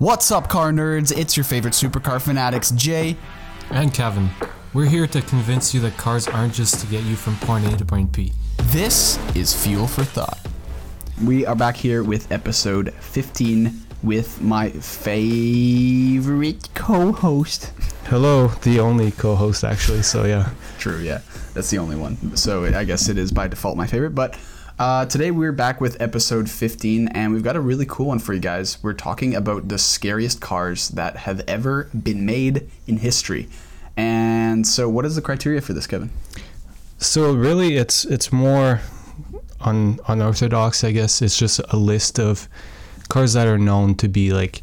What's up, car nerds? It's your favorite supercar fanatics, Jay. And Kevin. We're here to convince you that cars aren't just to get you from point A to point B. This is Fuel for Thought. We are back here with episode 15 with my favorite co host. Hello, the only co-host actually. So yeah, True, yeah. That's the only one. So I guess it is by default my favorite. But uh, today we're back with episode 15, and we've got a really cool one for you guys. We're talking about the scariest cars that have ever been made in history. And so, what is the criteria for this, Kevin? so really, it's it's more un, unorthodox, I guess. It's just a list of cars that are known to be like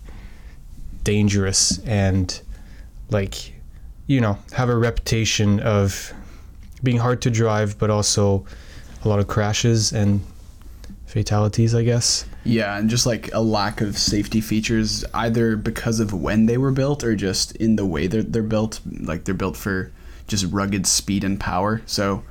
dangerous and like you know have a reputation of being hard to drive, but also a lot of crashes and fatalities, I guess. Yeah, and just like a lack of safety features, either because of when they were built or just in the way they're, they're built. Like they're built for just rugged speed and power. So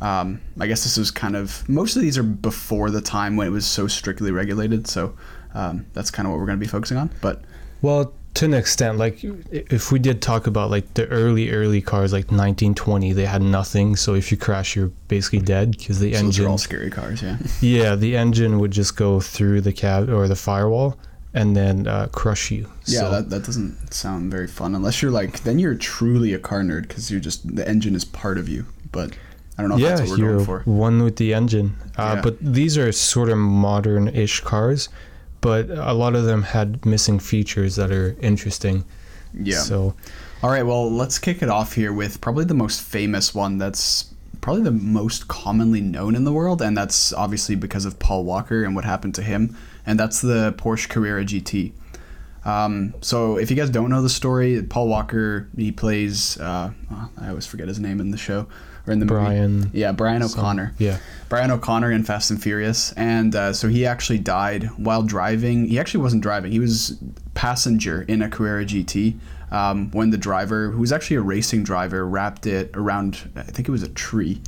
um, I guess this was kind of most of these are before the time when it was so strictly regulated. So um, that's kind of what we're going to be focusing on. But Well, to an extent, like if we did talk about like the early, early cars, like 1920, they had nothing. So if you crash, you're basically dead because the so engine, all scary cars. Yeah. yeah, the engine would just go through the cab or the firewall and then uh, crush you. Yeah, so, that, that doesn't sound very fun unless you're like then you're truly a car nerd because you're just the engine is part of you. But I don't know if yeah, that's what we're you're going for. one with the engine. Uh, Yeah. But these are sort of modern-ish cars, but a lot of them had missing features that are interesting. Yeah. So All right, well, let's kick it off here with probably the most famous one that's probably the most commonly known in the world, and that's obviously because of Paul Walker and what happened to him, and that's the Porsche Carrera GT. Um, so, if you guys don't know the story, Paul Walker he plays uh, I always forget his name in the show or in the movie. Brian, Yeah, Brian O'Connor. yeah. Brian O'Connor in Fast and Furious, and uh, so he actually died while driving. He actually wasn't driving; he was passenger in a Carrera GT. Um, when the driver, who was actually a racing driver, wrapped it around, I think it was a tree.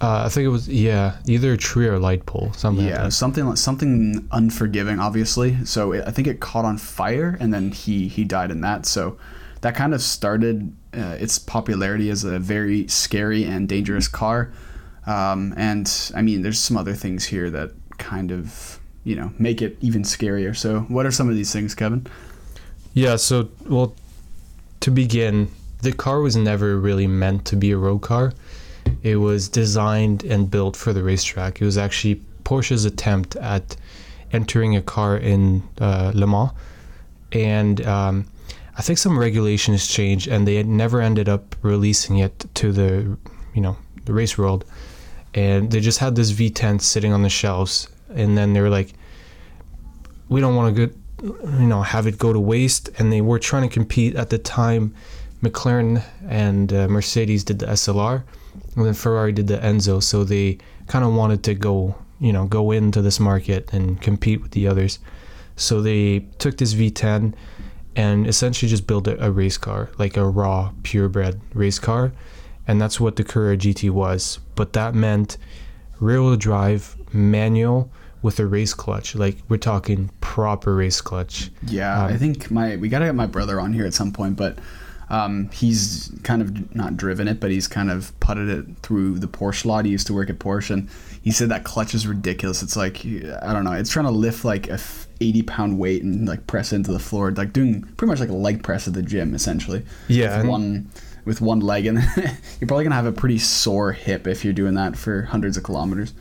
Uh, I think it was yeah, either a tree or a light pole, something Yeah, like something like something unforgiving, obviously. So it, I think it caught on fire, and then he he died in that. So that kind of started uh, its popularity as a very scary and dangerous car. Um, and I mean, there's some other things here that kind of you know make it even scarier. So what are some of these things, Kevin? Yeah, so well, to begin, the car was never really meant to be a road car. It was designed and built for the racetrack. It was actually Porsche's attempt at entering a car in uh, Le Mans, and um, I think some regulations changed, and they never ended up releasing it to the, you know, the race world. And they just had this V10 sitting on the shelves, and then they were like, "We don't want to you know have it go to waste. And they were trying to compete at the time. Mclaren and uh, mercedes did the slr and then ferrari did the enzo. So they kind of wanted to go you know go into this market and compete with the others. So they took this v10 and essentially just build a, a race car like a raw purebred race car. And that's what the Carrera gt was. But that meant rear wheel drive manual with a race clutch. Like we're talking proper race clutch. Yeah, I think my we gotta get my brother on here at some point, but um, he's kind of not driven it, but he's kind of putted it through the Porsche lot. He used to work at Porsche, and he said that clutch is ridiculous. It's like I don't know, it's trying to lift like a f- eighty pound weight and like press into the floor, like doing pretty much like a leg press at the gym, essentially. Yeah, with one with one leg, and you're probably gonna have a pretty sore hip if you're doing that for hundreds of kilometers.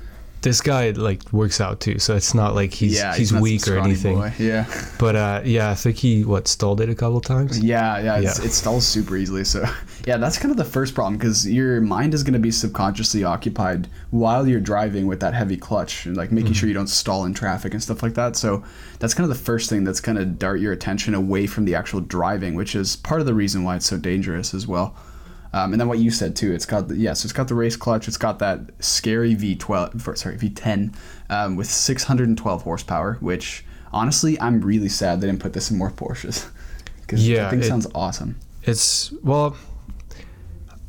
This guy like works out too so it's not like he's yeah, he's, some weak or anything boy. Yeah. but uh yeah i think he what stalled it a couple times Yeah, yeah, it's, Yeah. it stalls super easily. So, yeah, that's kind of the first problem because your mind is going to be subconsciously occupied while you're driving with that heavy clutch and like making sure you don't stall in traffic and stuff like that. So, that's kind of the first thing that's going to dart your attention away from the actual driving, which is part of the reason why it's so dangerous as well. Um, and then what you said too, it's got the, yes, it's got the race clutch, it's got that scary V12, sorry V10 um, with 612 horsepower, which honestly I'm really sad they didn't put this in more Porsches because Yeah, that thing it- sounds awesome. it's well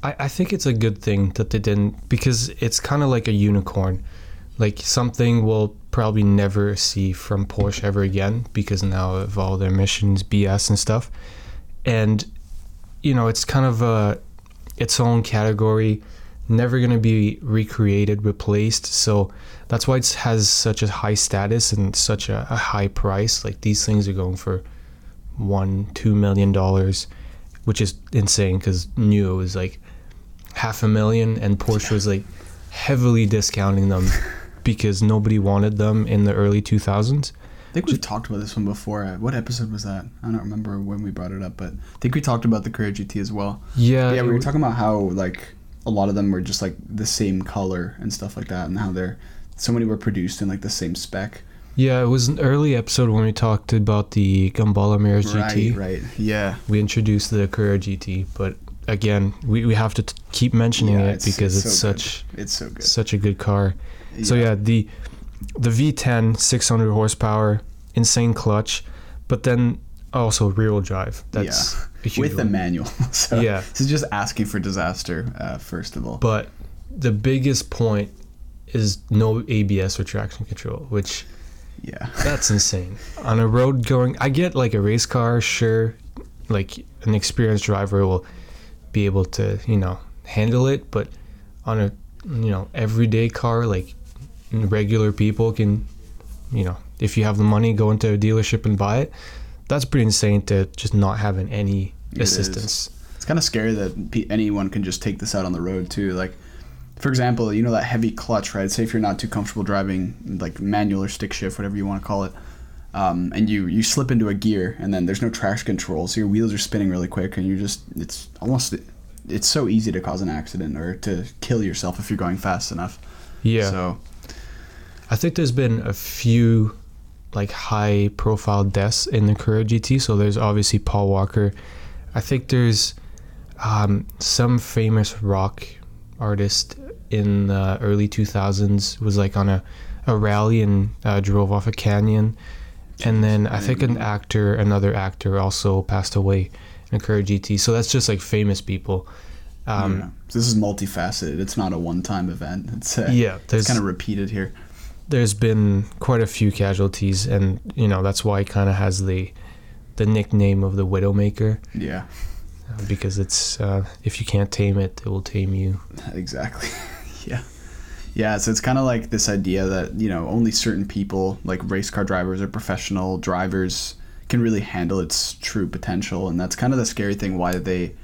I, I think it's a good thing that they didn't because it's kind of like a unicorn like something we'll probably never see from Porsche ever again because now of all their missions BS and stuff. And you know, it's kind of a its own category, never going to be recreated, replaced. So that's why it has such a high status and such a, a high price. Like these things are going for one, two million dollars, which is insane because new was like half a million, and Porsche was like heavily discounting them because nobody wanted them in the early 2000s. I think we've talked about this one before. What episode was that? I don't remember when we brought it up, but I think we talked about the Carrera GT as well. Yeah, yeah, we were talking about how like a lot of them were just like the same color and stuff like that, and how they're so many were produced in like the same spec. yeah, it was an early episode when we talked about the Gambala Mirrors GT. Right, right. Yeah. we introduced the Carrera GT, but again, we, we have to t- keep mentioning Yeah, it because it's, so good. such It's so good. such a good car. So yeah, the the V10 600 horsepower, insane clutch, but then also rear wheel drive. That's yeah. a with one. manual. so Yeah. this is just asking for disaster. Uh, first of all. But the biggest point is no ABS or traction control, which yeah. That's insane. On a road going, I get like a race car, sure, like an experienced driver will be able to, you know, handle it, but on a, you know, everyday car, like regular people can, you know, if you have the money, go into a dealership and buy it. That's pretty insane to just not having any It is. assistance. It's kind of scary that anyone can just take this out on the road too. Like, for example, you know that heavy clutch, right? Say if you're not too comfortable driving like manual or stick shift, whatever you want to call it, um, and you you slip into a gear and then there's no traction control, so your wheels are spinning really quick, and you just it's almost it's so easy to cause an accident or to kill yourself if you're going fast enough. Yeah. So I think there's been a few like high profile deaths in the Carrera GT. So there's obviously Paul Walker. I think there's um, some famous rock artist in the early 2000s was like on a, a rally and uh, drove off a canyon. And then I think an actor, another actor, also passed away in a Carrera GT. So that's just like famous people. Um, yeah. This is multifaceted. It's not a one-time event. It's uh, yeah, it's kind of repeated here. There's been quite a few casualties, and you know that's why it kind of has the the nickname of the Widowmaker Yeah, uh, because it's uh, if you can't tame it, it will tame you. exactly. yeah. Yeah, so it's kind of like this idea that, you know, only certain people, like race car drivers or professional drivers, can really handle its true potential. And that's kind of the scary thing why they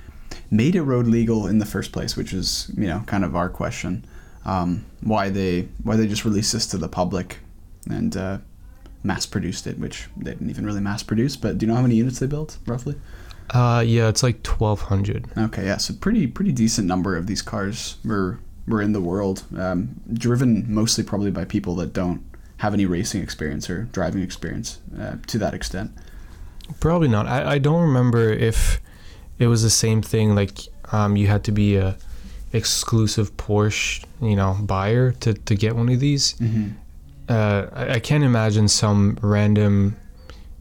made it road legal in the first place, which is, you know, kind of our question. Um, why they why they just released this to the public and uh, mass produced it, which they didn't even really mass produce. But do you know how many units they built, roughly? Uh, yeah, it's like twelve hundred. Okay, yeah, so pretty pretty decent number of these cars were were in the world, um, driven mostly probably by people that don't have any racing experience or driving experience uh, to that extent. Probably not. I, I don't remember if it was the same thing. Like um, you had to be a exclusive Porsche, you know, buyer to, to get one of these. Mm-hmm. uh, I, I can't imagine some random,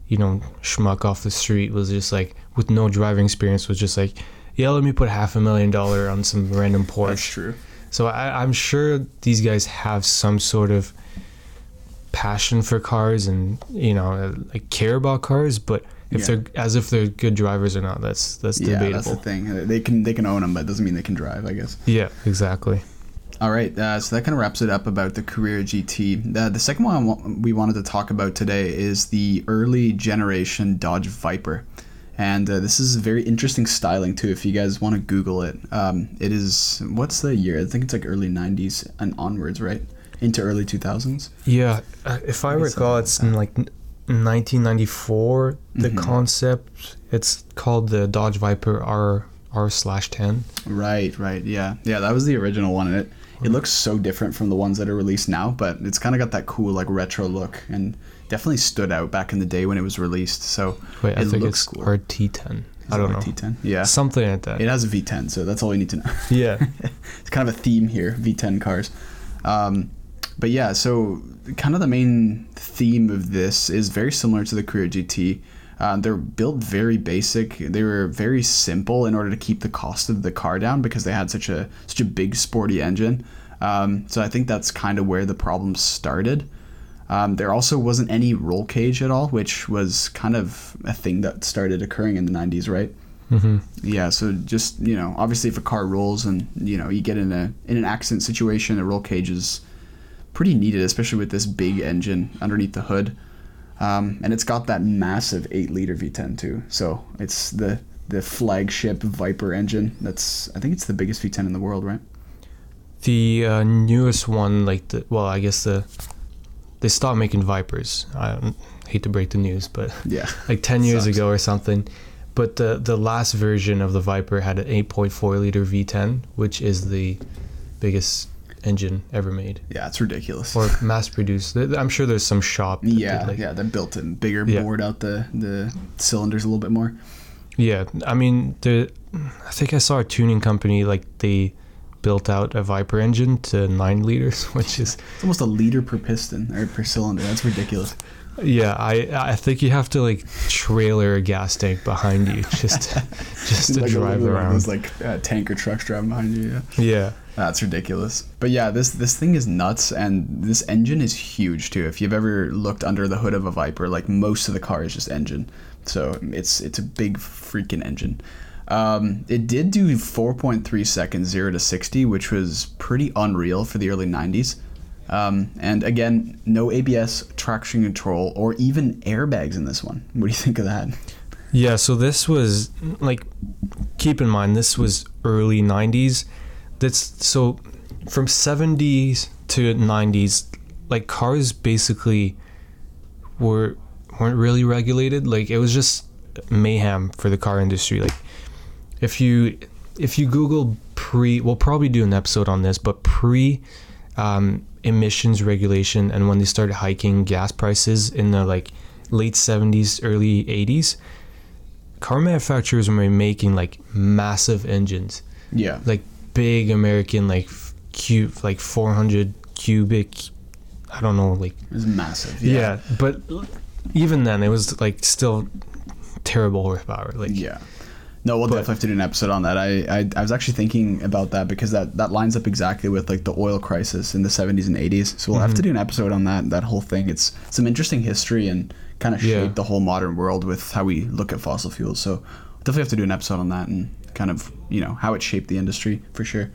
you know, schmuck off the street was just like with no driving experience was just like, yeah, let me put half a million dollar on some random Porsche. That's true. So I, I'm sure these guys have some sort of passion for cars and you know uh, like care about cars, but if Yeah. they're as if they're good drivers or not, that's that's Yeah, debatable. that's the thing. They can they can own them, but it doesn't mean they can drive. I guess. yeah, exactly. All right, uh, so that kind of wraps it up about the Carrera GT. Uh, the second one we wanted to talk about today is the early generation Dodge Viper. And uh, this is very interesting styling too. If you guys want to Google it, um, it is what's the year? I think it's like early '90s and onwards, right? Into early 2000s. Yeah, uh, if I I recall, it's in like n- 1994. The Mhm. concept it's called the Dodge Viper R R slash 10. Right, right, yeah, yeah. That was the original one, and it it looks so different from the ones that are released now. But it's kind of got that cool like retro look, and definitely stood out back in the day when it was released. So Wait, I It think looks it's cool. RT10. Is I don't know. T10. Yeah, Something like that. it has a V10, so that's all we need to know. Yeah. it's kind of a theme here, V10 cars. Um, but yeah, so kind of the main theme of this is very similar to the Carrera GT. Uh, they're built very basic. They were very simple in order to keep the cost of the car down because they had such a such a big sporty engine. Um, so I think that's kind of where the problem started. Um, there also wasn't any roll cage at all, which was kind of a thing that started occurring in the 90s, right? hmm Yeah, so just you know, obviously if a car rolls and you know you get in a in an accident situation, a roll cage is pretty needed, especially with this big engine underneath the hood, um, and it's got that massive eight liter V10 too. So it's the the flagship Viper engine. That's I think it's the biggest V10 in the world, right? The uh, newest one, like the well, I guess the they stopped making Vipers. I hate to break the news, but Yeah, like 10 years Sucks. ago or something. But the the last version of the Viper had an 8.4 liter V10, which is the biggest engine ever made yeah, it's ridiculous. or mass produced. I'm sure there's some shop. that did, yeah, like- yeah, they built in bigger, Yeah. bored out the the cylinders a little bit more. Yeah, I mean, the I think I saw a tuning company like they built out a Viper engine to nine liters, which is It's almost a liter per piston or per cylinder. That's ridiculous. Yeah. I I think you have to like trailer a gas tank behind you just to, just to Like drive little one of around. Those like uh, tanker trucks driving behind you. Yeah. Yeah, That's ridiculous. But yeah, this this thing is nuts, and this engine is huge too. If you've ever looked under the hood of a Viper, like most of the car is just engine, so it's it's a big freaking engine. Um, it did do 4.3 seconds zero to 60, which was pretty unreal for the early 90s. Um, and again, no ABS, traction control, or even airbags in this one. What do you think of that? Yeah, so this was like keep in mind this was early 90s. That's so from 70s to 90s like cars basically were weren't really regulated. Like it was just mayhem for the car industry. Like if you if you google pre we'll probably do an episode on this, but pre um, emissions regulation and when they started hiking gas prices in the like late 70s early 80s car manufacturers were making like massive engines Yeah. like big american like cube like 400 cubic i don't know like It was massive. yeah, but even then it was like still terrible horsepower like Yeah. No, we'll But- definitely have to do an episode on that. I, I I was actually thinking about that because that that lines up exactly with like the oil crisis in the 70s and 80s. So we'll have to Mm-hmm. do an episode on that that whole thing. It's some interesting history and kind of Yeah. shaped the whole modern world with how we look at fossil fuels. So definitely have to do an episode on that and kind of, you know, how it shaped the industry for sure.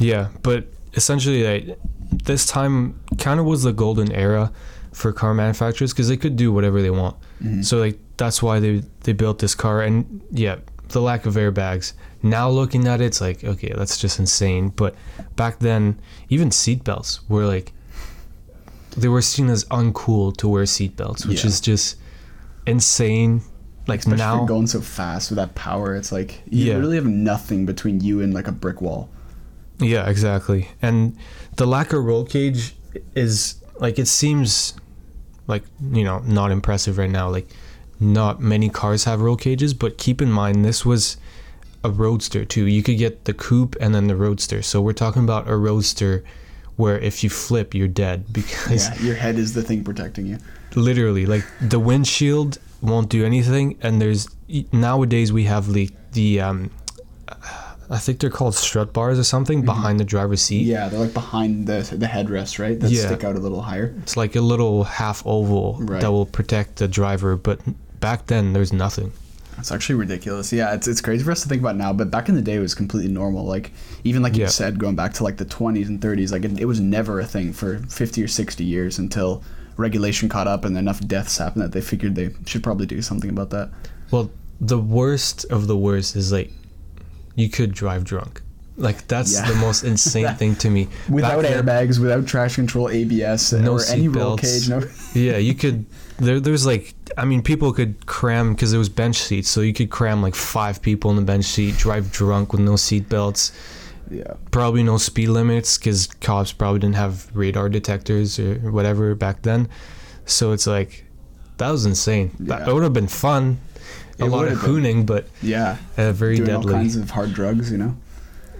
Yeah, but essentially, like, this time kind of was the golden era for car manufacturers because they could do whatever they want. So like that's why they they built this car, and yeah, the lack of airbags. Now looking at it, it's like okay, that's just insane. But back then, even seatbelts were like they were seen as uncool to wear seatbelts, which Yeah. is just insane. Like Especially now, going so fast with that power, it's like you Yeah. literally have nothing between you and like a brick wall. Yeah, exactly. And the lack of roll cage is like it seems like, you know, not impressive right now. Like not many cars have roll cages, but keep in mind this was a roadster too. You could get the coupe and then the roadster. So we're talking about a roadster where if you flip you're dead because Yeah, your head is the thing protecting you. literally like the windshield won't do anything and there's nowadays we have the the um I think they're called strut bars or something behind the driver's seat. Yeah, they're like behind the the headrest, right? That Yeah. stick out a little higher. It's like a little half oval Right. that will protect the driver, but back then there was nothing. It's actually ridiculous. Yeah, it's, it's crazy for us to think about now, but back in the day it was completely normal. Like even like Yeah. you said, going back to like the 20s and 30s, like it, it was never a thing for 50 or 60 years until regulation caught up and enough deaths happened that they figured they should probably do something about that. Well, the worst of the worst is like you could drive drunk. Like that's Yeah. the most insane thing to me. Without Back then- airbags, without traction control, ABS, No or any roll seatbelts. cage, no. yeah, you could. There, there's like, I mean, people could cram because it was bench seats, so you could cram like five people in the bench seat, drive drunk with no seat belts, Yeah. probably no speed limits because cops probably didn't have radar detectors or whatever back then. So it's like, that was insane. Yeah. it would have been fun, a It lot of would've been. hooning, but Yeah. uh, very Doing all deadly. kinds of hard drugs, you know.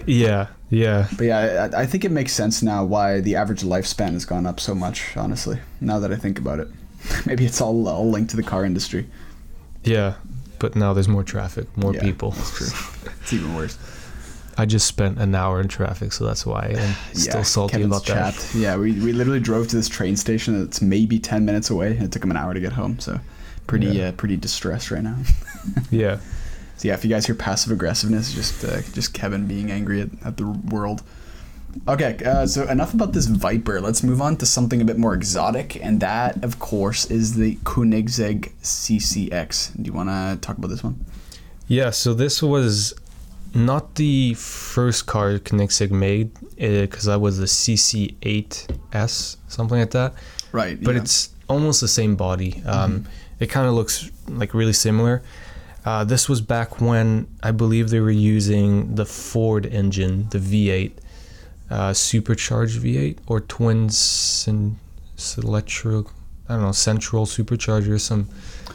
Yeah, yeah, But yeah, I, I think it makes sense now why the average lifespan has gone up so much. Honestly, now that I think about it, maybe it's all all linked to the car industry. yeah. But now there's more traffic, more Yeah, people. That's true. it's even worse. I just spent an hour in traffic, so that's why I'm still salty Kevin's about that. chapped. Yeah, we, we literally drove to this train station that's maybe ten minutes away, and it took him an hour to get home. So, pretty Yeah. uh, pretty distressed right now. Yeah. So yeah, if you guys hear passive aggressiveness, just uh, just Kevin being angry at, at the world. Okay, uh, so enough about this Viper. Let's move on to something a bit more exotic, and that, of course, is the Koenigsegg CCX. Do you want to talk about this one? Yeah, so this was not the first car Koenigsegg made, because that was the CC8S, something like that. Right, But yeah. it's almost the same body. Um, It kind of looks like really similar. Uh, this was back when I believe they were using the Ford engine, the V8, uh, supercharged V8, or twin electro, I don't know, central supercharger, some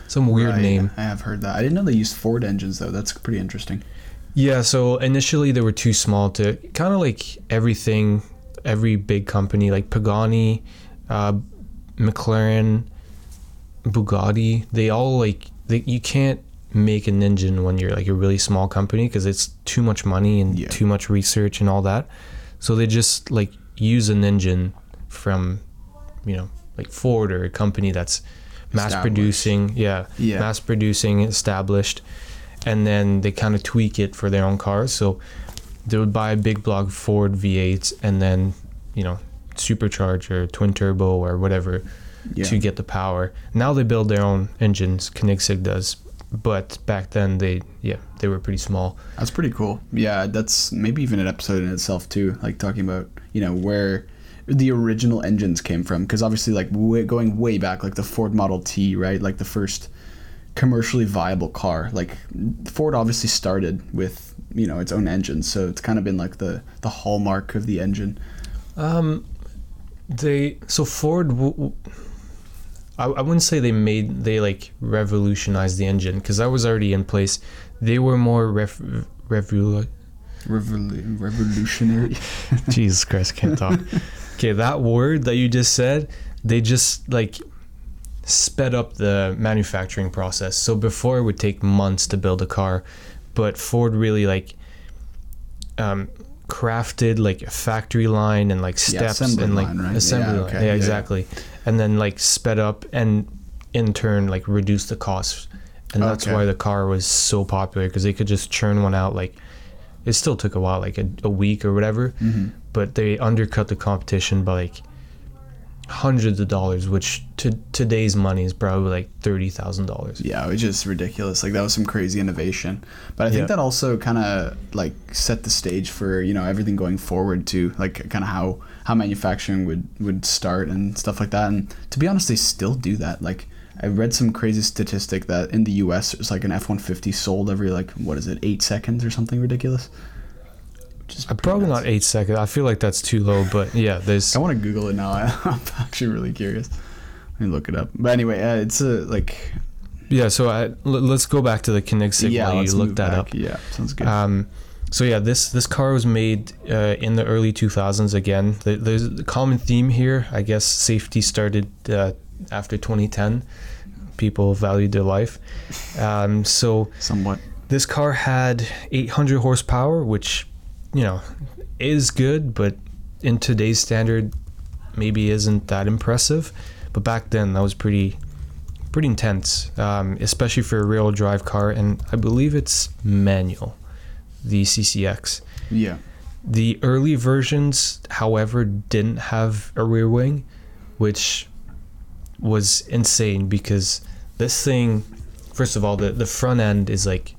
some weird Right, name. I have heard that. I didn't know they used Ford engines though. That's pretty interesting. Yeah, so initially they were too small to kind of like everything, every big company like Pagani, uh, McLaren, Bugatti. They all like they, you can't make an engine when you're like a really small company because it's too much money and Yeah. too much research and all that. So they just like use an engine from, you know, like Ford or a company that's mass producing. Yeah, Yeah. mass producing, established, and then they kind of tweak it for their own cars. So they would buy a big block Ford V8 and then, you know, supercharger, twin turbo, or whatever Yeah. to get the power. Now they build their own engines. Koenigsegg does, but back then they, yeah, they were pretty small. That's pretty cool. Yeah, that's maybe even an episode in itself too, like talking about you know where the original engines came from, because obviously like way, going way back, like the Ford Model T, right, like the first commercially viable car. Like Ford obviously started with you know its own engine, so it's kind of been like the the hallmark of the engine. Um, they so Ford. W- w- I, I wouldn't say they made they like revolutionized the engine because that was already in place. They were more ref, revolu- Revolu- revolutionary. Jesus Christ, can't talk. okay, that word that you just said, they just like sped up the manufacturing process. So before it would take months to build a car, but Ford really like um, crafted like a factory line and like Yeah, steps assembly and like line, right? assembly Yeah, line. okay, Yeah, yeah, yeah. exactly. And then like sped up and in turn like reduced the cost. And that's Okay. why the car was so popular because they could just churn one out like it still took a while, like a, a week or whatever, hmm but they undercut the competition by like hundreds of dollars, which to today's money is probably like thirty thousand dollars. Yeah, it was just ridiculous. Like that was some crazy innovation. But I think Yeah. that also kind of like set the stage for you know everything going forward to Like kind of how how manufacturing would would start and stuff like that. And to be honest, they still do that. Like I read some crazy statistic that in the U.S. it's like an F one fifty sold every like what is it eight seconds or something ridiculous. Uh, Probably nuts. not eight seconds. I feel like that's too low, but yeah, there's I want to Google it now. I'm actually really curious. Let me look it up. But anyway, uh, it's a like yeah. So I, l- let's go back to the Koenigsegg yeah. while you move look that back. up. Yeah, sounds good. Um, so yeah, this this car was made uh, in the early 2000s. Again, The- there's a common theme here. I guess safety started uh, after 2010. People valued their life. Um, so Somewhat. this car had 800 horsepower, which you know is good, but in today's standard, maybe isn't that impressive. But back then, that was pretty pretty intense, um, especially for a real drive car. And I believe it's manual, the CCX. Yeah. The early versions, however, didn't have a rear wing, which was insane because this thing, first of all, the, the front end is like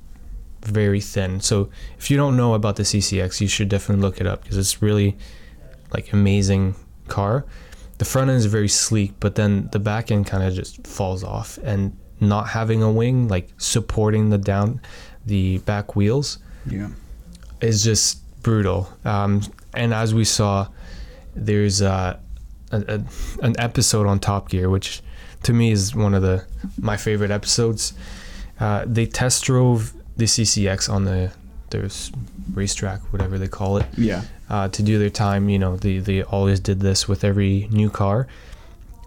very thin. So if you don't know about the CCX, you should definitely look it up because it's really like amazing car. The front end is very sleek, but then the back end kind of just falls off and not having a wing like supporting the down the back wheels Yeah. is just brutal. Um, and as we saw, there's uh, a, a, an episode on Top Gear, which to me is one of the my favorite episodes. Uh, they test drove the CCX on the there's racetrack, whatever they call it, Yeah. uh, to do their time. You know, they they always did this with every new car,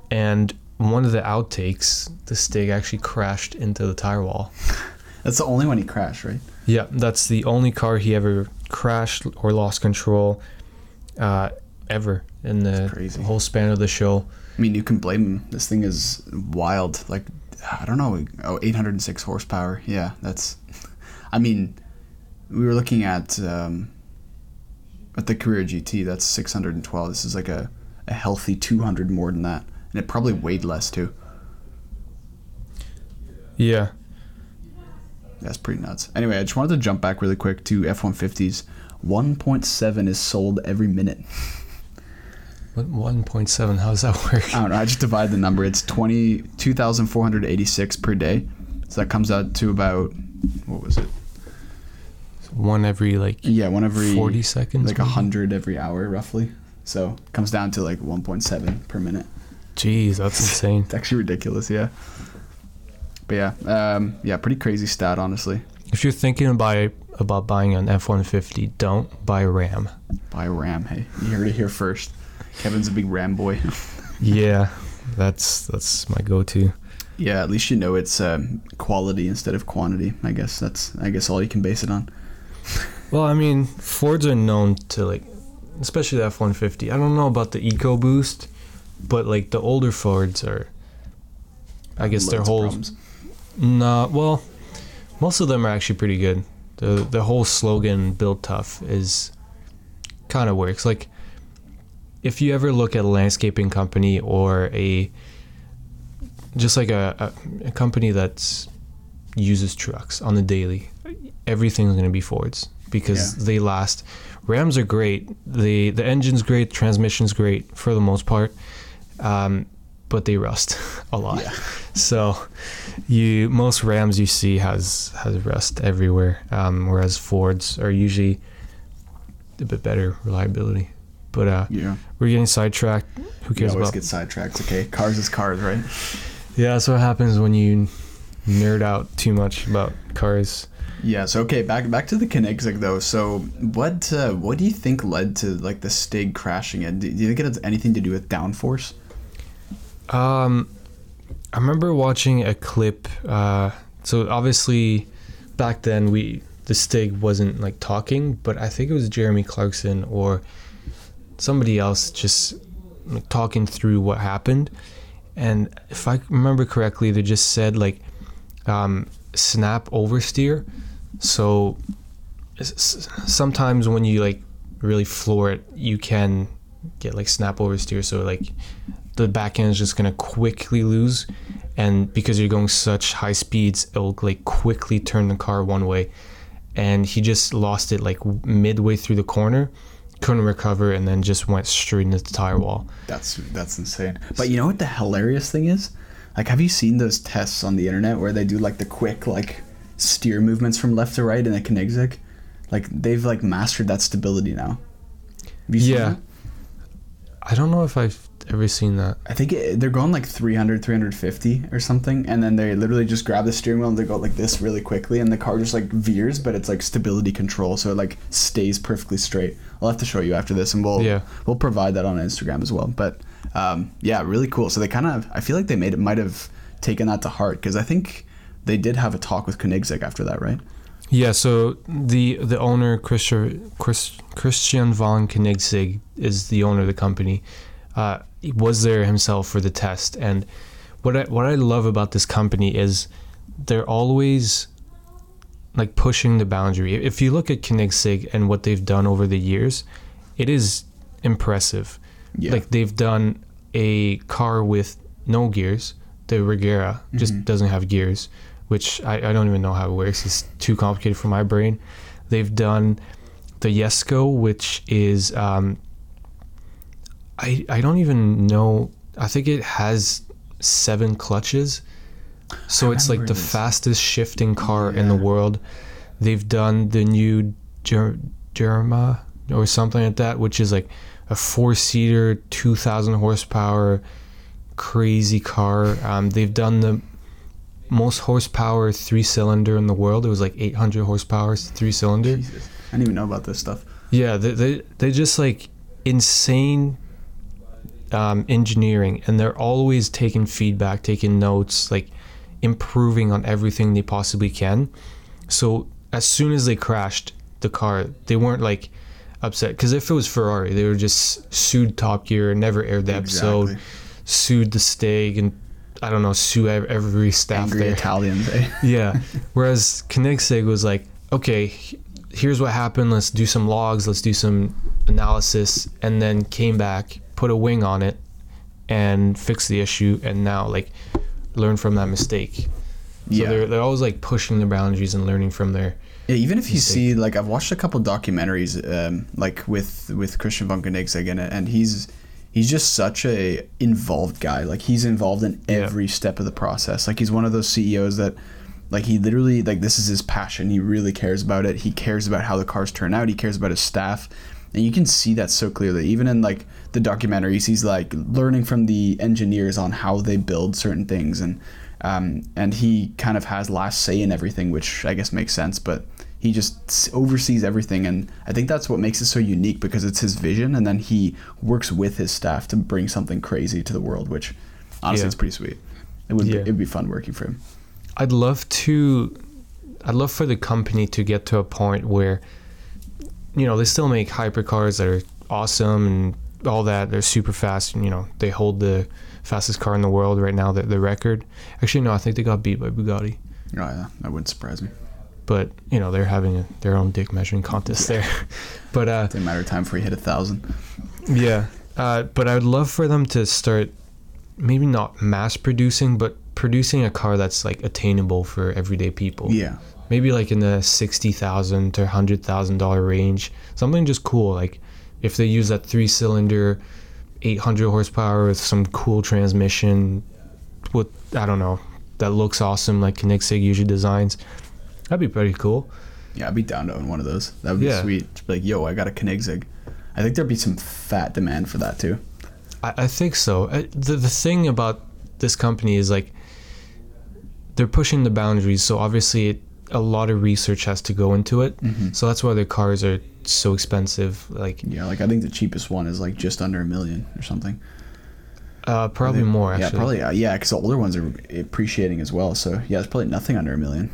and one of the outtakes, the Stig actually crashed into the tire wall. That's the only one he crashed, right? Yeah, that's the only car he ever crashed or lost control uh, ever in the crazy. whole span of the show. I mean, you can blame him. This thing is wild. Like, I don't know. Oh, 806 horsepower. Yeah, that's. I mean, we were looking at um, at the Carrera GT. That's 612. This is like a, a healthy 200 more than that, and it probably weighed less too. Yeah. That's pretty nuts. Anyway, I just wanted to jump back really quick to F-150s. 1.7 is sold every minute. What 1.7? How does that work? I don't know. I just divide the number. It's 20 2,486 per day. So that comes out to about what was it? One every like Yeah, one every 40 seconds. like a hundred every hour roughly. So it comes down to like 1.7 per minute. Jeez, that's insane. It's actually ridiculous. Yeah. But yeah, um, yeah, pretty crazy stat, honestly. If you're thinking about about buying an F150, don't buy Ram. Buy Ram. Hey, you heard it here first. Kevin's a big Ram boy. yeah, that's that's my go-to. yeah, at least you know it's um, quality instead of quantity. I guess that's I guess all you can base it on. Well, I mean, Fords are known to like, especially the F150. I don't know about the EcoBoost, but like the older Fords are. I guess their Loads of whole Nah, well, most of them are actually pretty good. The the whole slogan "Build Tough" is kind of works. Like, if you ever look at a landscaping company or a just like a, a, a company that uses trucks on the daily, everything's gonna be Fords because Yeah. they last. Rams are great. the The engine's great. Transmission's great for the most part, um, but they rust a lot. Yeah. So, you most Rams you see has has rust everywhere, um, whereas Fords are usually a bit better reliability. But uh, Yeah. we're getting sidetracked. Who cares always about? get sidetracked. Okay, cars is cars, right? yeah, that's what happens when you nerd out too much about cars. Yeah. So okay, back back to the Koenigsegg though. So what uh, what do you think led to like the Stig crashing it? Do do you think it has anything to do with downforce? Um, I remember watching a clip. Uh, so obviously, back then we the Stig wasn't like talking, but I think it was Jeremy Clarkson or somebody else just like, talking through what happened. And if I remember correctly, they just said like um, snap oversteer. So sometimes when you like really floor it, you can get like snap oversteer. So like the back end is just gonna quickly lose, and because you're going such high speeds, it'll like quickly turn the car one way. And he just lost it like midway through the corner, couldn't recover, and then just went straight into the tire wall. That's that's insane. But you know what the hilarious thing is? Like, have you seen those tests on the internet where they do like the quick like steer movements from left to right in a Koenigsegg? Like they've like mastered that stability now. Have you seen Yeah. that? I don't know if I've ever seen that. I think it, they're going like 300, 350 or something, and then they literally just grab the steering wheel and they go like this really quickly, and the car just like veers, but it's like stability control, so it like stays perfectly straight. I'll have to show you after this, and we'll Yeah. we'll provide that on Instagram as well. But um, yeah, really cool. So they kind of, I feel like they made it might have taken that to heart because I think they did have a talk with Koenigsegg after that, right? Yeah, so the the owner Christian Christian von Koenigsegg is the owner of the company. Uh, was there himself for the test, and what I what I love about this company is they're always like pushing the boundary. If you look at Koenigsegg and what they've done over the years, it is impressive. Yeah. Like they've done a car with no gears. The Regera just Mhm. doesn't have gears, which I, I don't even know how it works. It's too complicated for my brain. They've done the Jesko, which is um, I I don't even know. I think it has seven clutches, so it's like the this. fastest shifting car in the world. They've done the new Ger- Gemera or something like that, which is like a four seater, 2,000 horsepower, crazy car. Um, they've done the most horsepower three cylinder in the world. It was like 800 horsepower, three cylinder. Jesus, I didn't even know about this stuff. Yeah, they, they, they just like insane um, engineering, and they're always taking feedback, taking notes, like improving on everything they possibly can. So as soon as they crashed, the car. They weren't like upset because if it was Ferrari, they were just sued Top Gear, never aired the episode, sued the Stig, and I don't know, sue every staff Angry there. Italians, eh? yeah. Whereas Koenigsegg was like, okay, here's what happened. Let's do some logs. Let's do some analysis, and then came back, put a wing on it, and fix the issue, and now like learn from that mistake. So Yeah. they're they're always like pushing the boundaries and learning from their. Yeah, even if you Mistake. see like I've watched a couple documentaries um, like with with Christian von Koenigsegg it, and he's he's just such a involved guy. Like he's involved in Yeah. every step of the process. Like he's one of those CEOs that like he literally like this is his passion. He really cares about it. He cares about how the cars turn out. He cares about his staff, and you can see that so clearly. Even in like the documentaries, he's like learning from the engineers on how they build certain things and. Um, and he kind of has last say in everything, which I guess makes sense. But he just oversees everything, and I think that's what makes it so unique because it's his vision, and then he works with his staff to bring something crazy to the world. Which honestly, Yeah. it's pretty sweet. It would Yeah. be, it'd be fun working for him. I'd love to. I'd love for the company to get to a point where, you know, they still make hypercars that are awesome and all that. They're super fast, and you know, they hold the fastest car in the world right now, the, the record. Actually, no, I think they got beat by Bugatti. Oh yeah, that wouldn't surprise me. But you know, they're having a, their own dick measuring contest there. but uh, It's a matter of time before he hit a thousand. Yeah, uh, but I would love for them to start, maybe not mass producing, but producing a car that's like attainable for everyday people. Yeah, maybe like in the sixty thousand to hundred thousand dollar range. Something just cool, like if they use that three cylinder, eight hundred horsepower with some cool transmission, with I don't know, that looks awesome like Koenigsegg usually designs. That'd be pretty cool. yeah, I'd be down to own one of those. That would be Yeah. sweet. Be like, yo, I got a Koenigsegg. I think there'd be some fat demand for that too. I, I think so. Uh, The the thing about this company is like they're pushing the boundaries. So obviously, it, a lot of research has to go into it. Mhm. So that's why their cars are so expensive. Like Yeah, like I think the cheapest one is like just under a million or something. uh, probably more actually. Yeah, probably. Uh, yeah, because the older ones are appreciating as well. So yeah, it's probably nothing under a million.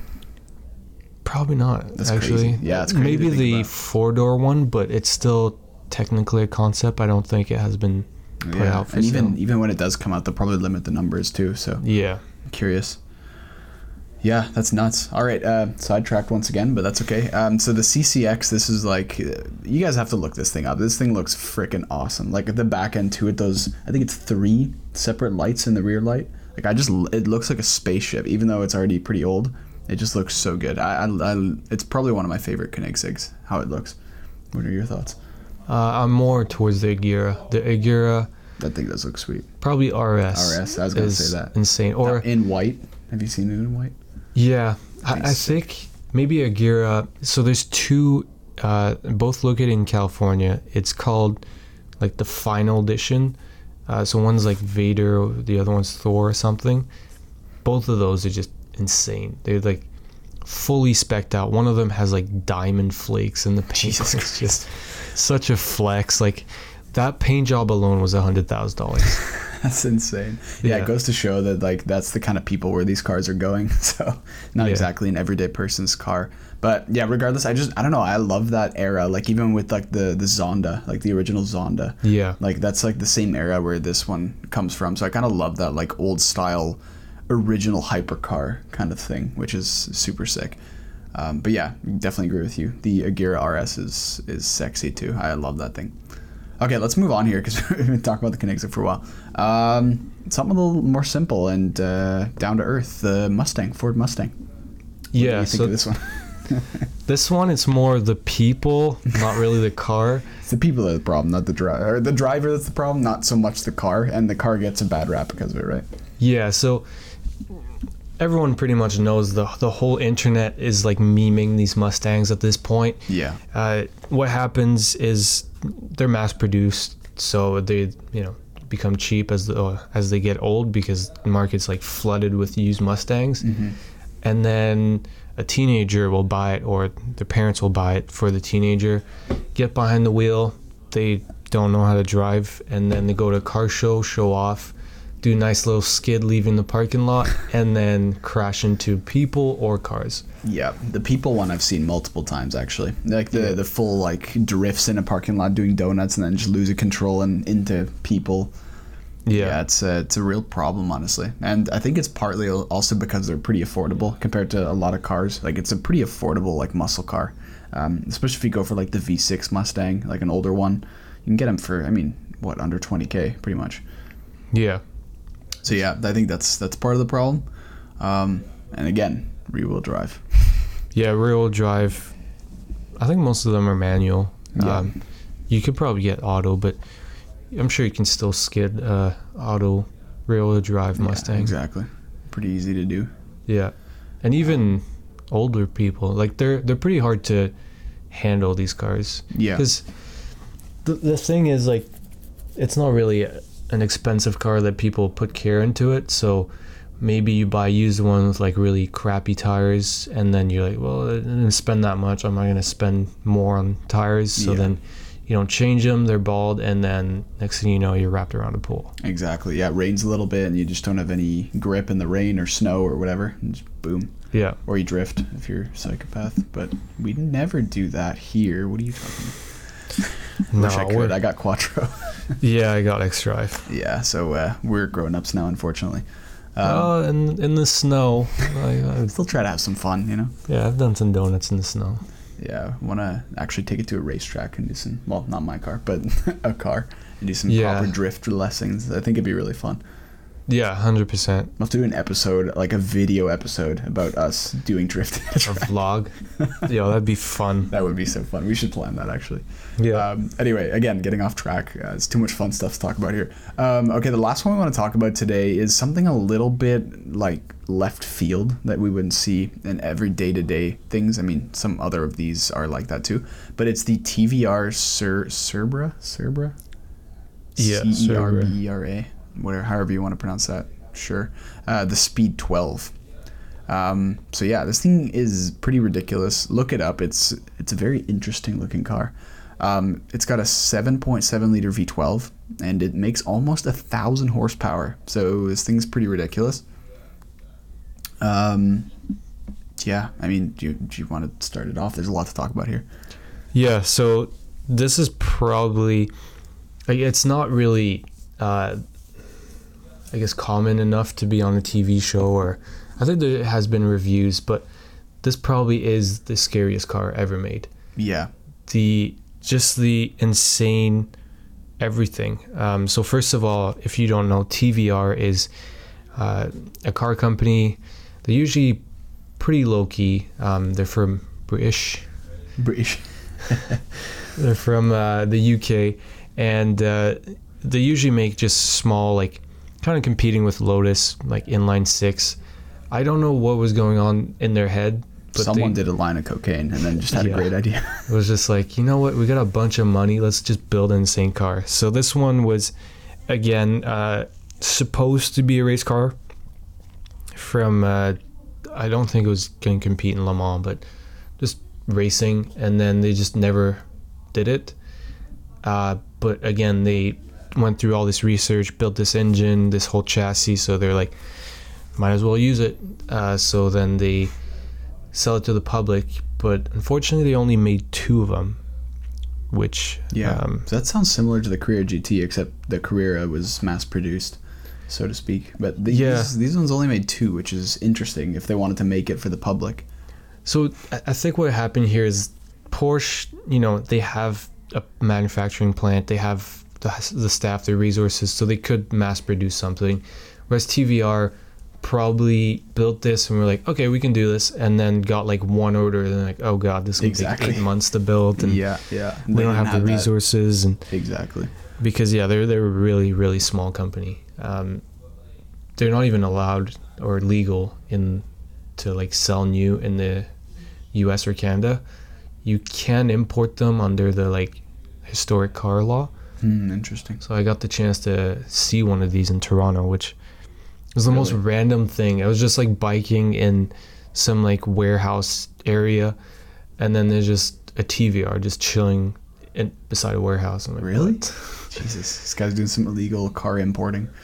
Probably not. That's actually, crazy. Yeah, it's crazy maybe the four door one, but it's still technically a concept. I don't think it has been put yeah, out for and even even when it does come out, they'll probably limit the numbers too. So Yeah. I'm curious. Yeah, that's nuts. All right, uh, sidetracked once again, but that's okay. Um, so the CCX, this is like, uh, you guys have to look this thing up. This thing looks freaking awesome. Like at the back end to it, those I think it's three separate lights in the rear light. Like I just, it looks like a spaceship, even though it's already pretty old. It just looks so good. I, I, I it's probably one of my favorite Koenigsegg's. How it looks. What are your thoughts? Uh, I'm more towards the Agera. The Agera, That thing does look sweet. probably RS. RS, I was gonna say that. Insane. Or in white. Have you seen it in white? Yeah, I, I think maybe Agera. So there's two, uh, both located in California. It's called like the final edition. Uh, so one's like Vader, the other one's Thor or something. Both of those are just insane. They're like fully specked out. One of them has like diamond flakes in the paint. Jesus it's just such a flex. Like that paint job alone was a hundred thousand dollars. That's insane. Yeah, Yeah. it goes to show that like that's the kind of people where these cars are going. So not Yeah. exactly an everyday person's car. But yeah, regardless, I just I don't know. I love that era. Like even with like the the Zonda, like the original Zonda. Yeah. Like that's like the same era where this one comes from. So I kind of love that like old style, original hypercar kind of thing, which is super sick. Um, but yeah, definitely agree with you. The Agera RS is is sexy too. I love that thing. Okay, let's move on here because we've been talking about the Koenigsegg for a while. Um, something a little more simple and uh, down to earth. The Mustang, Ford Mustang. What do yeah. you think So of this one? this one, it's more the people, not really the car. It's the people that are the problem, not the driver. The driver that's the problem, not so much the car. And the car gets a bad rap because of it, right? Yeah, so everyone pretty much knows the the whole internet is like memeing these Mustangs at this point. Yeah. Uh, what happens is they're mass produced, so they you know become cheap as the uh, as they get old because the market's like flooded with used Mustangs, mm-hmm. and then a teenager will buy it or their parents will buy it for the teenager, get behind the wheel, they don't know how to drive, and then they go to a car show, show off. Do a nice little skid leaving the parking lot, and then crash into people or cars. Yeah, the people one I've seen multiple times actually. Like the Yeah. the full like drifts in a parking lot doing donuts and then just losing control and into people. Yeah, Yeah, it's a it's a real problem honestly, and I think it's partly also because they're pretty affordable compared to a lot of cars. Like it's a pretty affordable like muscle car, um, especially if you go for like the V6 Mustang, like an older one. You can get them for I mean what under 20k pretty much. yeah, So yeah, I think that's that's part of the problem. Um, and again, rear wheel drive. yeah. Rear wheel drive. I think most of them are manual. Yeah. Um, you could probably get auto, but I'm sure you can still skid uh, auto rear wheel drive Yeah, Mustang. exactly. Pretty easy to do. Yeah, and even older people like they're they're pretty hard to handle these cars. Yeah. because the the thing is like it's not really an expensive car that people put care into it. So maybe you buy used one with like really crappy tires, and then you're like, well, I didn't spend that much. I'm not gonna spend more on tires. So Yeah. then you don't change them; they're bald, and then next thing you know, you're wrapped around a pool. Exactly. Yeah, it rains a little bit and you just don't have any grip in the rain or snow or whatever. And just boom. Yeah. Or you drift if you're a psychopath. But we never do that here. What are you talking about? No, Wish I could. I got Quattro. Yeah, I got X Drive. yeah, so uh, we're grown ups now, unfortunately. Um, Oh, in in the snow. I, I, still try to have some fun, you know? yeah, I've done some donuts in the snow. Yeah, want to actually take it to a racetrack and do some, well, not my car, but a car, and do some Yeah. proper drift lessons. I think it'd be really fun. Yeah, hundred percent. To do an episode, like a video episode about us doing drift. A vlog. yeah, that'd be fun. that would be so fun. We should plan that actually. Yeah. Um, anyway, again, getting off track. Uh, it's too much fun stuff to talk about here. Um, okay, the last one we want to talk about today is something a little bit like left field that we wouldn't see in every day to day things. I mean, some other of these are like that too. But it's the TVR Cer- Cerbra? Cerbra? Yeah, C E R B E R A. Whatever, however you want to pronounce that. Sure. Uh, the Speed 12. Um, so yeah, this thing is pretty ridiculous. Look it up. It's it's a very interesting looking car. Um, it's got a 7.7 liter V12 and it makes almost a thousand horsepower. So this thing's pretty ridiculous. Um, yeah, I mean, do you, do you want to start it off? There's a lot to talk about here. Yeah, so this is probably it's not really uh I guess common enough to be on a TV show or I think there has been reviews, but this probably is the scariest car ever made. Yeah, The just the insane everything. Um, so first of all, if you don't know, TVR is uh, a car company. They're usually pretty low key. Um, they're from British British. They're from uh, the UK, and uh, they usually make just small, like, kind of competing with Lotus, like inline six. I don't know what was going on in their head, but Someone they, did a line of cocaine and then just had Yeah. a great idea. it was just like, you know what, we got a bunch of money, let's just build an insane car. So this one was, again, uh, supposed to be a race car. From, uh, I don't think it was going to compete in Le Mans, but just racing, and then they just never did it. Uh, but again, they went through all this research, built this engine, this whole chassis, so they're like, might as well use it. Uh, so then they sell it to the public, but unfortunately, they only made two of them, which Yeah, um, so that sounds similar to the Carrera GT, except the Carrera was mass produced, so to speak. But these, Yeah. these ones only made two, which is interesting if they wanted to make it for the public. So I I think what happened here is Porsche, you know, they have a manufacturing plant, they have the, the staff, the resources, so they could mass produce something. Whereas TVR probably built this and we're like, okay, we can do this, and then got like one order, and then like, oh god, this will Exactly. take eight months to build, and yeah, yeah. we don't have the resources, and Exactly. because yeah, they're they're a really really small company. Um, they're not even allowed or legal in to like sell new in the U.S. or Canada. You can import them under the like historic car law. Hmm, interesting. So I got the chance to see one of these in Toronto, which was the most random thing. I was just like biking in some like warehouse area, and then there's just a TVR just chilling in, beside a warehouse. I'm like, Really? Jesus, this guy's doing some illegal car importing.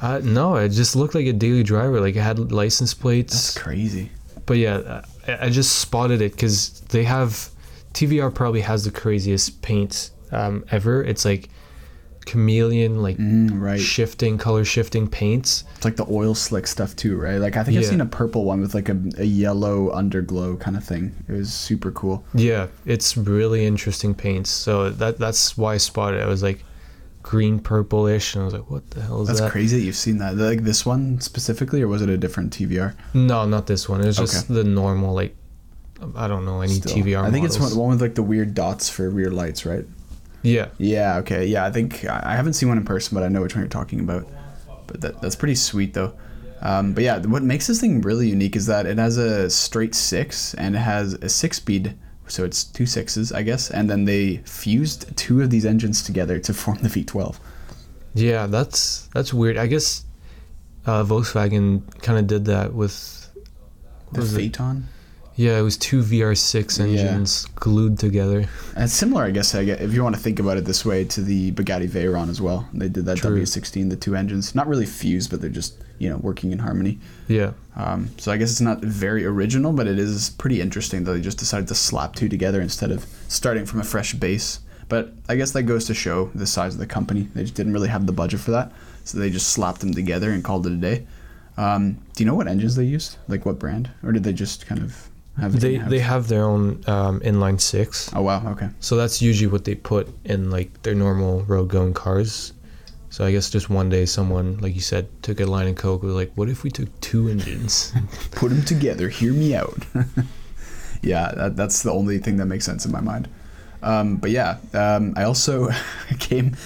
Uh, no, it just looked like a daily driver. Like it had license plates. That's crazy. But yeah, I, I just spotted it because they have TVR probably has the craziest paint um, ever. It's like chameleon, like Mm, right. shifting color shifting paints. It's like the oil slick stuff too, right? Like I think I've seen a purple one with like a, a yellow underglow kind of thing. It was super cool. Yeah, it's really interesting paints. So that that's why I spotted it. I was like green purplish, and I was like, what the hell is That's that? That's crazy that you've seen that. Like this one specifically, or was it a different TVR? No, not this one. It was just Okay. the normal like. I don't know any Still. TVR. I think it's models. one, one with like the weird dots for rear lights, right? Yeah, Yeah. Okay. Yeah. I think I haven't seen one in person, but I know which one you're talking about. But that, that's pretty sweet though. Um, but yeah, what makes this thing really unique is that it has a straight six and it has a six speed, so it's two sixes, I guess, and then they fused two of these engines together to form the V12. yeah. That's that's weird. I guess uh, Volkswagen kind of did that with. The was it? Yeah, it was two VR6 Yeah. engines glued together. And it's similar, I guess, I guess, if you want to think about it this way, to the Bugatti Veyron as well. They did that True. W16, the two engines, not really fused, but they're just you know working in harmony. Yeah, Um, so I guess it's not very original, but it is pretty interesting that they just decided to slap two together instead of starting from a fresh base. But I guess that goes to show the size of the company. They just didn't really have the budget for that, so they just slapped them together and called it a day. Um, do you know what engines they used? Like what brand, or did they just kind of have? they they have their own um, inline six. Oh wow, okay. So that's usually what they put in like their normal road going cars. So I guess just one day someone, like you said, took a line of coke. Was like, what if we took two engines? Put them together. Hear me out. yeah, that, that's the only thing that makes sense in my mind. Um, but yeah, um, I also came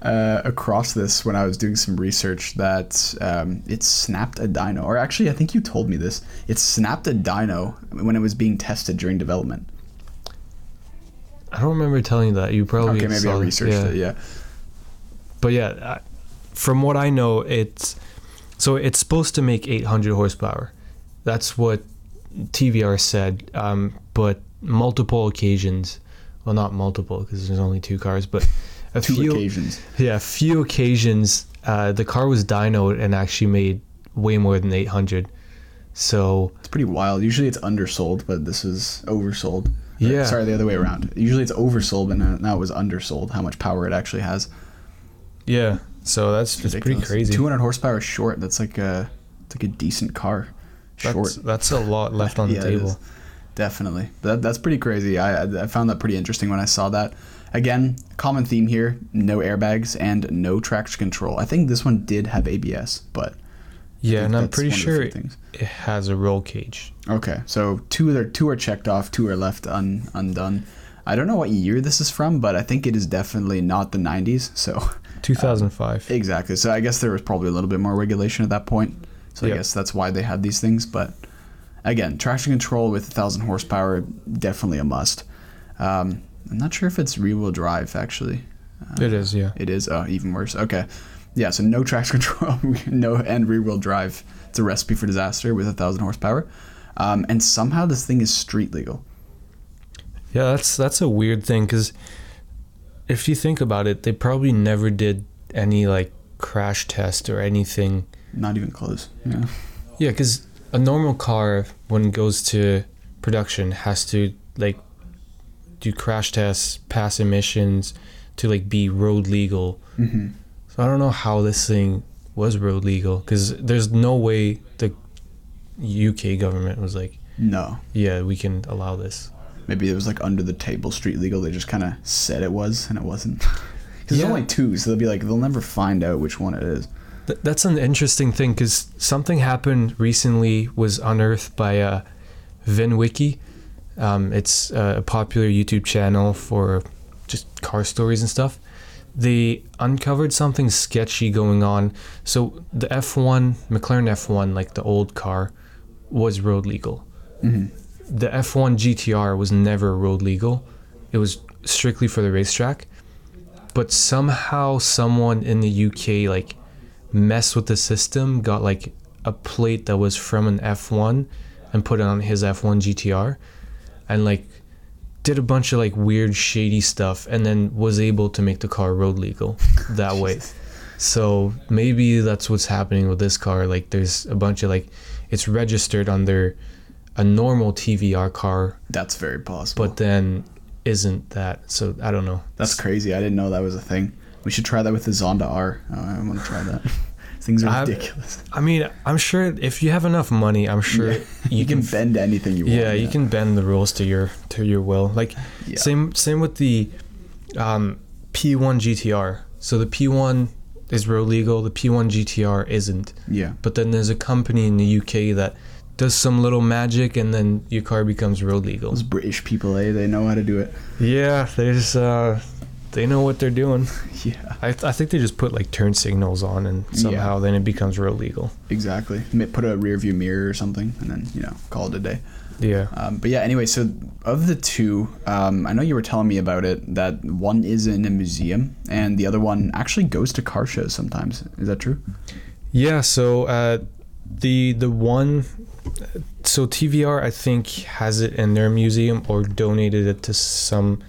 uh, across this when I was doing some research that um, it snapped a dyno, or actually, I think you told me this. It snapped a dyno when it was being tested during development. I don't remember telling you that. You probably Okay, maybe I researched yeah. it. Yeah. But yeah, from what I know, it's so it's supposed to make 800 horsepower. That's what TVR said. Um, but multiple occasions, well, not multiple because there's only two cars, but a Two few occasions. Yeah, a few occasions uh, the car was dynoed and actually made way more than 800. So It's pretty wild. Usually it's undersold, but this was oversold. Or, Yeah. Sorry, the other way around. Usually it's oversold, but now it was undersold. How much power it actually has. yeah, so that's, that's pretty crazy. 200 horsepower short. That's like a, it's like a decent car. Short. That's, that's a lot left on the it table. Definitely. That, that's pretty crazy. I, I- found that pretty interesting when I saw that. Again, common theme here: no airbags and no traction control. I think this one did have ABS, but Yeah, and I'm pretty one of the sure it, has a roll cage. Okay, so two are two are checked off, two are left un, undone. I don't know what year this is from, but I think it is definitely not the 90s. So 2005. exactly. So I guess there was probably a little bit more regulation at that point. So I guess that's why they had these things. But again, traction control with 1,000 horsepower definitely a must. Um, I'm not sure if it's rear-wheel drive actually. it is, yeah. It is. Oh, even worse. Okay. Yeah. So no traction control, no and rear-wheel drive. It's a recipe for disaster with a thousand horsepower, um, and somehow this thing is street legal. Yeah, that's that's a weird thing because if you think about it, they probably never did any like crash test or anything. Not even close. Yeah. Yeah, because a normal car when it goes to production has to like do crash tests, pass emissions to like be road legal. hmm So I don't know how this thing was road legal because there's no way the UK government was like, No. yeah, we can allow this. Maybe it was like under the table street legal. They just kind of said it was, and it wasn't. Because Yeah. there's only two, so they'll be like, they'll never find out which one it is. Th- that's an interesting thing because something happened recently was unearthed by uh, VinWiki. Um, it's uh, a popular YouTube channel for just car stories and stuff. They uncovered something sketchy going on. So the F1 McLaren F1, like the old car, was road legal. hmm The F1 GTR was never road legal. It was strictly for the racetrack. But somehow someone in the UK like messed with the system, got like a plate that was from an F1 and put it on his F1 GTR and like did a bunch of like weird shady stuff and then was able to make the car road legal that way. So maybe that's what's happening with this car. Like there's a bunch of like it's registered under a normal TVR car, That's very possible. but then isn't that. So I don't know. That's crazy. I didn't know that was a thing. We should try that with the Zonda R. Oh, want to try that. Things are I- ridiculous. I mean, I'm sure if you have enough money, I'm sure You, can bend anything you want. yeah, you can bend the rules to your to your will. Like Yeah. same same with the um, P1 GTR. So the P1 is road legal, the P1 GTR isn't. Yeah. But then there's a company in the UK that does some little magic, and then your car becomes road legal. Those British people, eh? They know how to do it. Yeah, there's uh, they know what they're doing. Yeah. I, I think they just put like turn signals on, and somehow then it becomes real legal. Exactly. Put a rear view mirror or something, and then you know call it a day. Yeah. Um, but yeah, anyway, so of the two, um, I know you were telling me about it. That one is in a museum, and the other one actually goes to car shows sometimes. Is that true? Yeah, so uh, the the one, so TVR I think has it in their museum or donated it to some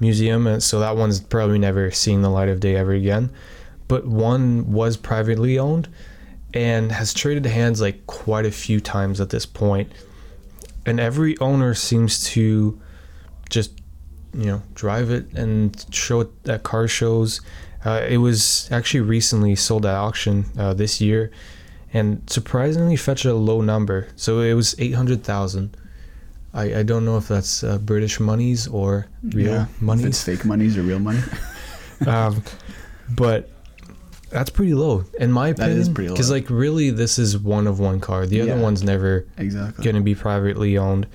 museum, and so that one's probably never seeing the light of day ever again. But one was privately owned and has traded hands like quite a few times at this point, and every owner seems to just you know drive it and show it at car shows. Uh, it was actually recently sold at auction uh, this year, and surprisingly fetched a low number. So it was eight hundred thousand. I, I don't know if that's uh, British monies or real If it's fake monies or real money. um, but that's pretty low in my opinion. is pretty low. Because like really, this is one of one car. The other one's never exactly. going to be privately owned,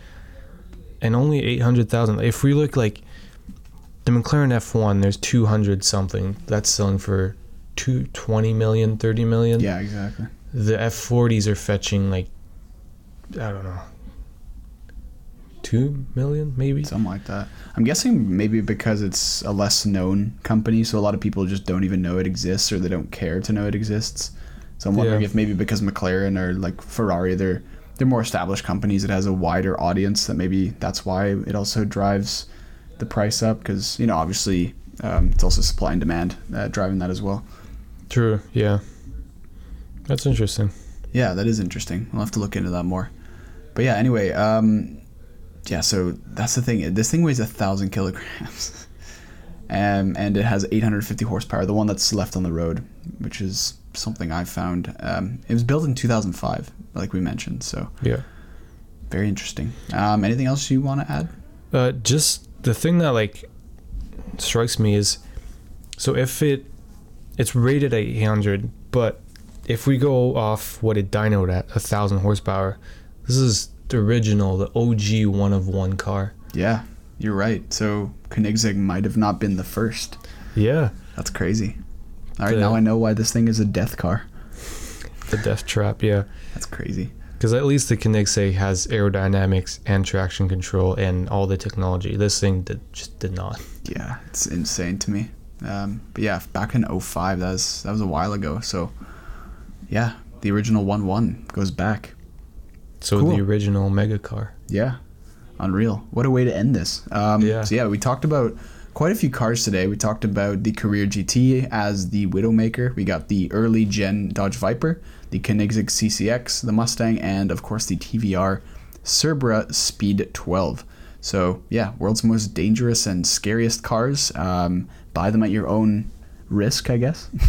and only eight hundred thousand. If we look like the McLaren F1, there's two hundred something that's selling for two twenty million, thirty million. Yeah, exactly. The F40s are fetching like I don't know, two million maybe. Something like that. I'm guessing maybe because it's a less known company, so a lot of people just don't even know it exists or they don't care to know it exists. So I'm wondering Yeah. if maybe because McLaren or like Ferrari, they're they're more established companies. It has a wider audience that maybe that's why it also drives the price up because you know obviously um, it's also supply and demand uh, driving that as well. True. Yeah. That's interesting. Yeah, that is interesting. I'll have to look into that more. But yeah, anyway, um, yeah. So that's the thing. This thing weighs a thousand kilograms, um, and it has 850 horsepower. The one that's left on the road, which is something I found. Um, it was built in 2005, like we mentioned. So Yeah. very interesting. Um, anything else you want to add? Uh, just the thing that like strikes me is so if it it's rated at 800 but if we go off what it dynoed at a thousand horsepower this is the original the og one of one car Yeah, you're right. So Koenigsegg might have not been the first. yeah That's crazy. All right, The- now I know why this thing is a death car. the death trap yeah That's crazy. because at least the Koenigsegg has aerodynamics and traction control and all the technology this thing did, just did not yeah, it's insane to me. Um, but yeah, back in 05, that was that was a while ago. So yeah, the original one one goes back. So Cool. the original mega car Yeah, unreal. What a way to end this. Um, Yeah. So yeah, we talked about quite a few cars today. We talked about the Carrera GT as the Widowmaker. We got the early gen Dodge Viper, the Koenigsegg CCX, the Mustang, and of course the TVR Cerbera Speed 12. So yeah, world's most dangerous and scariest cars. Um, buy them at your own risk, I guess.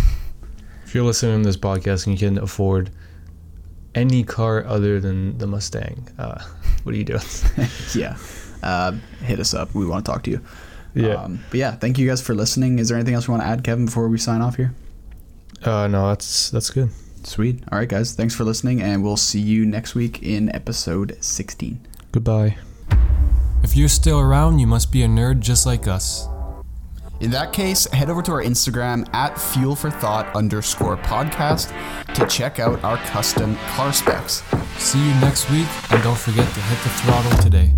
If you're listening to this podcast and you can afford any car other than the Mustang, uh, what are you doing? yeah. Uh, hit us up. We want to talk to you. yeah. Um, but yeah, thank you guys for listening. Is there anything else you want to add, Kevin, before we sign off here? Uh, no, that's that's good. Sweet. All right, guys. Thanks for listening, and we'll see you next week in episode 16. Goodbye. If you're still around, you must be a nerd just like us. In that case, head over to our Instagram at fuel for thought underscore podcast to check out our custom car specs. See you next week, and don't forget to hit the throttle today.